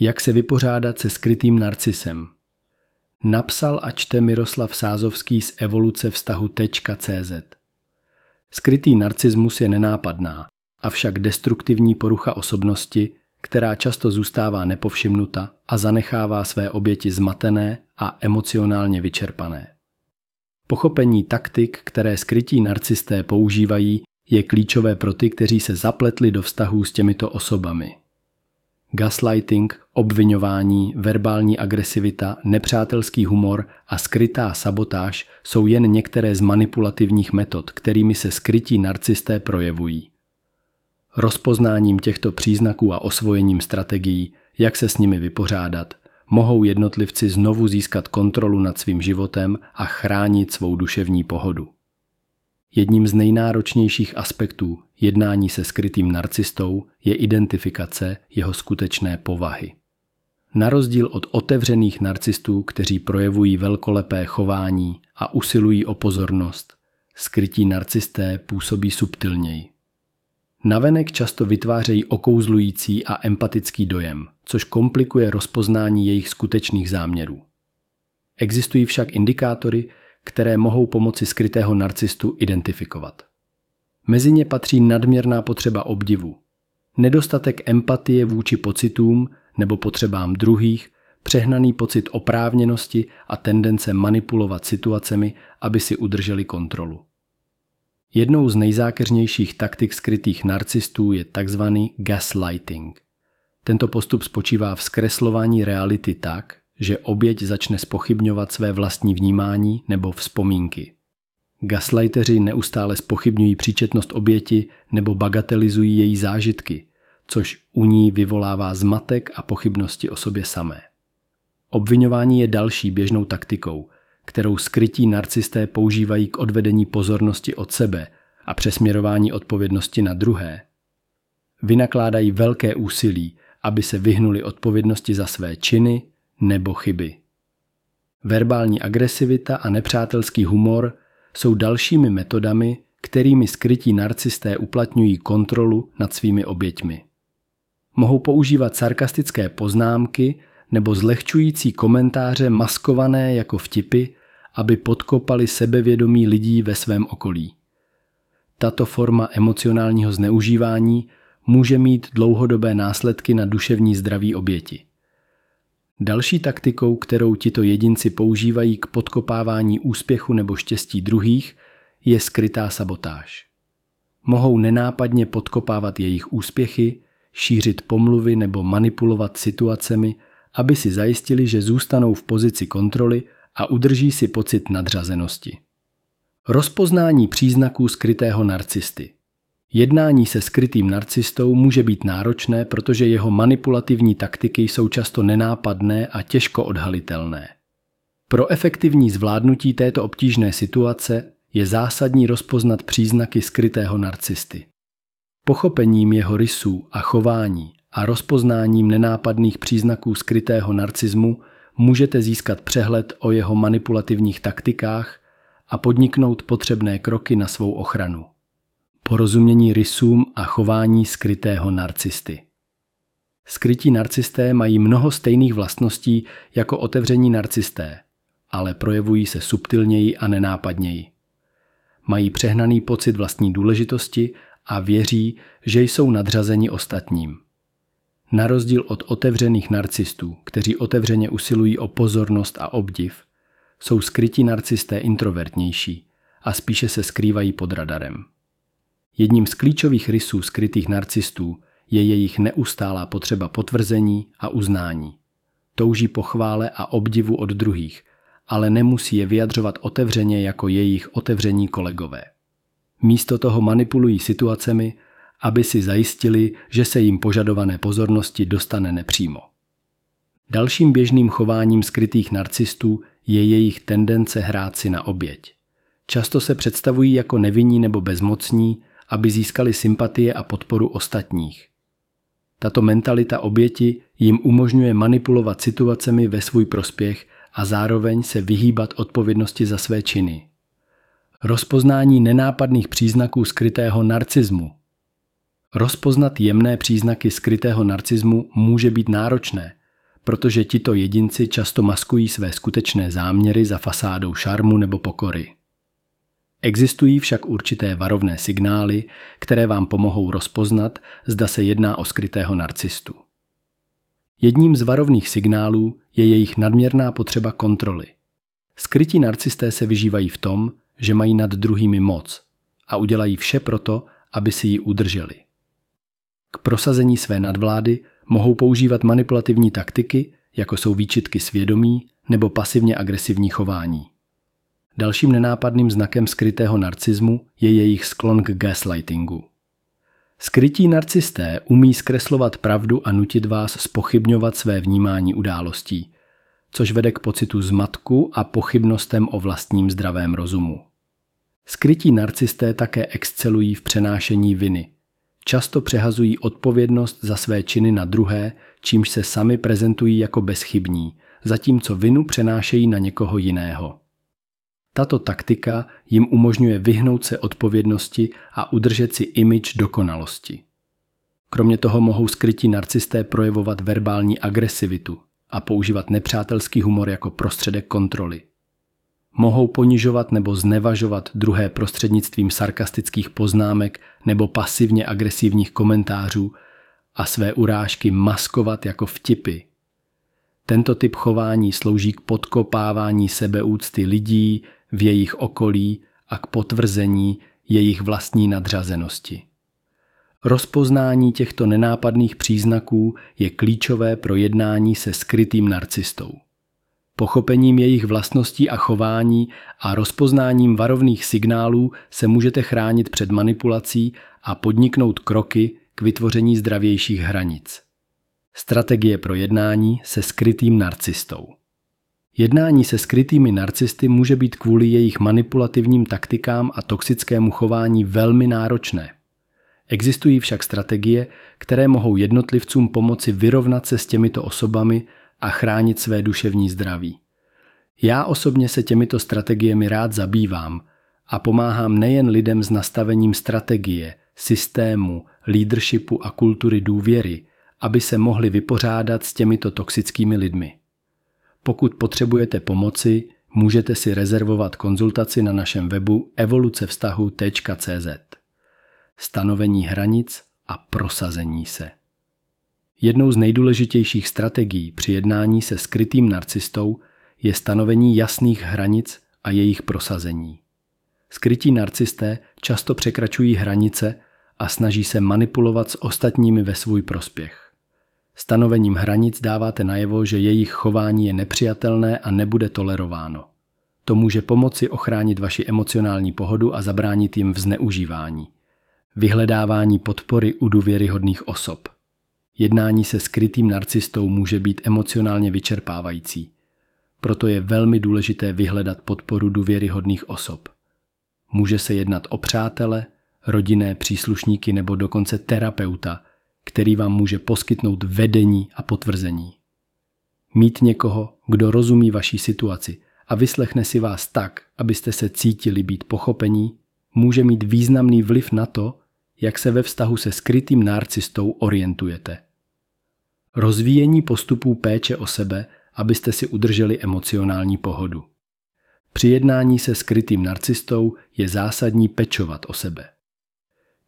Jak se vypořádat se skrytým narcisem? Napsal a čte Miroslav Sázovský z evoluce vztahu.cz. Skrytý narcismus je nenápadná, avšak destruktivní porucha osobnosti, která často zůstává nepovšimnuta a zanechává své oběti zmatené a emocionálně vyčerpané. Pochopení taktik, které skrytí narcisté používají, je klíčové pro ty, kteří se zapletli do vztahů s těmito osobami. Gaslighting, obvinování, verbální agresivita, nepřátelský humor a skrytá sabotáž jsou jen některé z manipulativních metod, kterými se skrytí narcisté projevují. Rozpoznáním těchto příznaků a osvojením strategií, jak se s nimi vypořádat, mohou jednotlivci znovu získat kontrolu nad svým životem a chránit svou duševní pohodu. Jedním z nejnáročnějších aspektů jednání se skrytým narcistou je identifikace jeho skutečné povahy. Na rozdíl od otevřených narcistů, kteří projevují velkolepé chování a usilují o pozornost, skrytí narcisté působí subtilněji. Navenek často vytvářejí okouzlující a empatický dojem, což komplikuje rozpoznání jejich skutečných záměrů. Existují však indikátory, které mohou pomoci skrytého narcistu identifikovat. Mezi ně patří nadměrná potřeba obdivu, nedostatek empatie vůči pocitům nebo potřebám druhých, přehnaný pocit oprávněnosti a tendence manipulovat situacemi, aby si udrželi kontrolu. Jednou z nejzákeřnějších taktik skrytých narcistů je tzv. gaslighting. Tento postup spočívá v zkreslování reality tak, že oběť začne spochybňovat své vlastní vnímání nebo vzpomínky. Gaslighteři neustále spochybňují příčetnost oběti nebo bagatelizují její zážitky, což u ní vyvolává zmatek a pochybnosti o sobě samé. Obvinování je další běžnou taktikou, kterou skrytí narcisté používají k odvedení pozornosti od sebe a přesměrování odpovědnosti na druhé. Vynakládají velké úsilí, aby se vyhnuli odpovědnosti za své činy nebo chyby. Verbální agresivita a nepřátelský humor jsou dalšími metodami, kterými skrytí narcisté uplatňují kontrolu nad svými oběťmi. Mohou používat sarkastické poznámky nebo zlehčující komentáře maskované jako vtipy, aby podkopali sebevědomí lidí ve svém okolí. Tato forma emocionálního zneužívání může mít dlouhodobé následky na duševní zdraví oběti. Další taktikou, kterou tito jedinci používají k podkopávání úspěchu nebo štěstí druhých, je skrytá sabotáž. Mohou nenápadně podkopávat jejich úspěchy, šířit pomluvy nebo manipulovat situacemi, aby si zajistili, že zůstanou v pozici kontroly a udrží si pocit nadřazenosti. Rozpoznání příznaků skrytého narcisty. Jednání se skrytým narcistou může být náročné, protože jeho manipulativní taktiky jsou často nenápadné a těžko odhalitelné. Pro efektivní zvládnutí této obtížné situace je zásadní rozpoznat příznaky skrytého narcisty. Pochopením jeho rysů a chování a rozpoznáním nenápadných příznaků skrytého narcismu můžete získat přehled o jeho manipulativních taktikách a podniknout potřebné kroky na svou ochranu. Porozumění rysům a chování skrytého narcisty. Skrytí narcisté mají mnoho stejných vlastností jako otevření narcisté, ale projevují se subtilněji a nenápadněji. Mají přehnaný pocit vlastní důležitosti a věří, že jsou nadřazeni ostatním. Na rozdíl od otevřených narcistů, kteří otevřeně usilují o pozornost a obdiv, jsou skrytí narcisté introvertnější a spíše se skrývají pod radarem. Jedním z klíčových rysů skrytých narcistů je jejich neustálá potřeba potvrzení a uznání. Touží po chvále a obdivu od druhých, ale nemusí je vyjadřovat otevřeně jako jejich otevření kolegové. Místo toho manipulují situacemi, aby si zajistili, že se jim požadované pozornosti dostane nepřímo. Dalším běžným chováním skrytých narcistů je jejich tendence hrát si na oběť. Často se představují jako nevinní nebo bezmocní, aby získali sympatie a podporu ostatních. Tato mentalita oběti jim umožňuje manipulovat situacemi ve svůj prospěch a zároveň se vyhýbat odpovědnosti za své činy. Rozpoznání nenápadných příznaků skrytého narcismu Rozpoznat jemné příznaky skrytého narcismu může být náročné, protože tito jedinci často maskují své skutečné záměry za fasádou šarmu nebo pokory. Existují však určité varovné signály, které vám pomohou rozpoznat, zda se jedná o skrytého narcistu. Jedním z varovných signálů je jejich nadměrná potřeba kontroly. Skrytí narcisté se vyžívají v tom, že mají nad druhými moc a udělají vše proto, aby si ji udrželi. K prosazení své nadvlády mohou používat manipulativní taktiky, jako jsou výčitky svědomí nebo pasivně agresivní chování. Dalším nenápadným znakem skrytého narcismu je jejich sklon k gaslightingu. Skrytí narcisté umí zkreslovat pravdu a nutit vás spochybňovat své vnímání událostí, což vede k pocitu zmatku a pochybnostem o vlastním zdravém rozumu. Skrytí narcisté také excelují v přenášení viny. Často přehazují odpovědnost za své činy na druhé, čímž se sami prezentují jako bezchybní, zatímco vinu přenášejí na někoho jiného. Tato taktika jim umožňuje vyhnout se odpovědnosti a udržet si imič dokonalosti. Kromě toho mohou skrytí narcisté projevovat verbální agresivitu a používat nepřátelský humor jako prostředek kontroly. Mohou ponižovat nebo znevažovat druhé prostřednictvím sarkastických poznámek nebo pasivně agresivních komentářů a své urážky maskovat jako vtipy. Tento typ chování slouží k podkopávání sebeúcty lidí, v jejich okolí a k potvrzení jejich vlastní nadřazenosti. Rozpoznání těchto nenápadných příznaků je klíčové pro jednání se skrytým narcistou. Pochopením jejich vlastností a chování a rozpoznáním varovných signálů se můžete chránit před manipulací a podniknout kroky k vytvoření zdravějších hranic. Strategie pro jednání se skrytým narcistou. Jednání se skrytými narcisty může být kvůli jejich manipulativním taktikám a toxickému chování velmi náročné. Existují však strategie, které mohou jednotlivcům pomoci vyrovnat se s těmito osobami a chránit své duševní zdraví. Já osobně se těmito strategiemi rád zabývám a pomáhám nejen lidem s nastavením strategie, systému, leadershipu a kultury důvěry, aby se mohli vypořádat s těmito toxickými lidmi. Pokud potřebujete pomoci, můžete si rezervovat konzultaci na našem webu evolucevztahu.cz. Stanovení hranic a prosazení se. Jednou z nejdůležitějších strategií při jednání se skrytým narcistou je stanovení jasných hranic a jejich prosazení. Skrytí narcisté často překračují hranice a snaží se manipulovat s ostatními ve svůj prospěch. Stanovením hranic dáváte najevo, že jejich chování je nepřijatelné a nebude tolerováno. To může pomoci ochránit vaši emocionální pohodu a zabránit jim v zneužívání. Vyhledávání podpory u důvěryhodných osob. Jednání se skrytým narcistou může být emocionálně vyčerpávající. Proto je velmi důležité vyhledat podporu důvěryhodných osob. Může se jednat o přátele, rodinné příslušníky nebo dokonce terapeuta – který vám může poskytnout vedení a potvrzení. Mít někoho, kdo rozumí vaší situaci a vyslechne si vás tak, abyste se cítili být pochopení, může mít významný vliv na to, jak se ve vztahu se skrytým narcistou orientujete. Rozvíjení postupů péče o sebe, abyste si udrželi emocionální pohodu. Při jednání se skrytým narcistou je zásadní pečovat o sebe.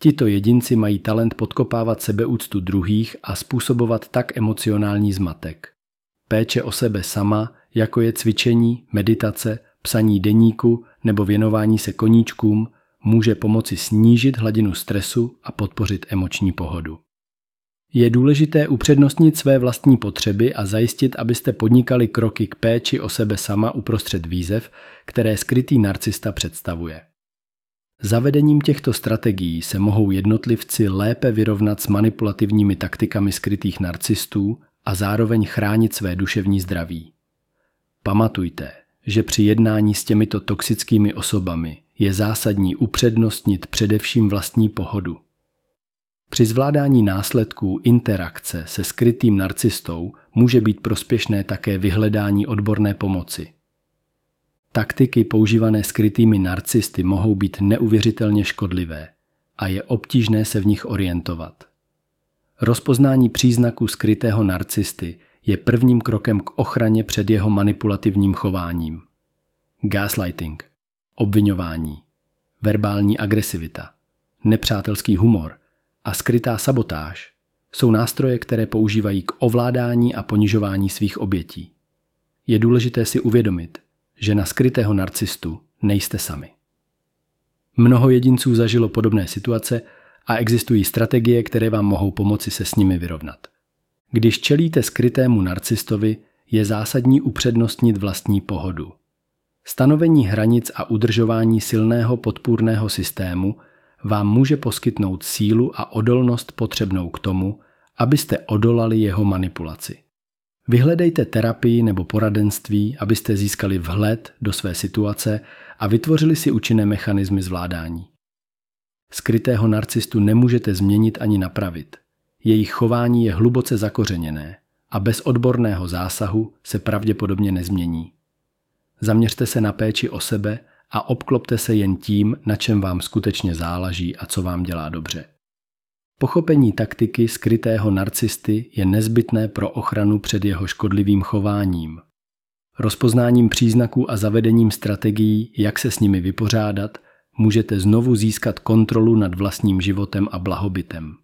Tito jedinci mají talent podkopávat sebeúctu druhých a způsobovat tak emocionální zmatek. Péče o sebe sama, jako je cvičení, meditace, psaní deníku nebo věnování se koníčkům, může pomoci snížit hladinu stresu a podpořit emoční pohodu. Je důležité upřednostnit své vlastní potřeby a zajistit, abyste podnikali kroky k péči o sebe sama uprostřed výzev, které skrytý narcista představuje. Zavedením těchto strategií se mohou jednotlivci lépe vyrovnat s manipulativními taktikami skrytých narcistů a zároveň chránit své duševní zdraví. Pamatujte, že při jednání s těmito toxickými osobami je zásadní upřednostnit především vlastní pohodu. Při zvládání následků interakce se skrytým narcistou může být prospěšné také vyhledání odborné pomoci. Taktiky používané skrytými narcisty mohou být neuvěřitelně škodlivé a je obtížné se v nich orientovat. Rozpoznání příznaků skrytého narcisty je prvním krokem k ochraně před jeho manipulativním chováním. Gaslighting, obvinování, verbální agresivita, nepřátelský humor a skrytá sabotáž jsou nástroje, které používají k ovládání a ponižování svých obětí. Je důležité si uvědomit, že na skrytého narcistu nejste sami. Mnoho jedinců zažilo podobné situace a existují strategie, které vám mohou pomoci se s nimi vyrovnat. Když čelíte skrytému narcistovi, je zásadní upřednostnit vlastní pohodu. Stanovení hranic a udržování silného podpůrného systému vám může poskytnout sílu a odolnost potřebnou k tomu, abyste odolali jeho manipulaci. Vyhledejte terapii nebo poradenství, abyste získali vhled do své situace a vytvořili si účinné mechanismy zvládání. Skrytého narcistu nemůžete změnit ani napravit. Jejich chování je hluboce zakořeněné a bez odborného zásahu se pravděpodobně nezmění. Zaměřte se na péči o sebe a obklopte se jen tím, na čem vám skutečně záleží a co vám dělá dobře. Pochopení taktiky skrytého narcisty je nezbytné pro ochranu před jeho škodlivým chováním. Rozpoznáním příznaků a zavedením strategií, jak se s nimi vypořádat, můžete znovu získat kontrolu nad vlastním životem a blahobytem.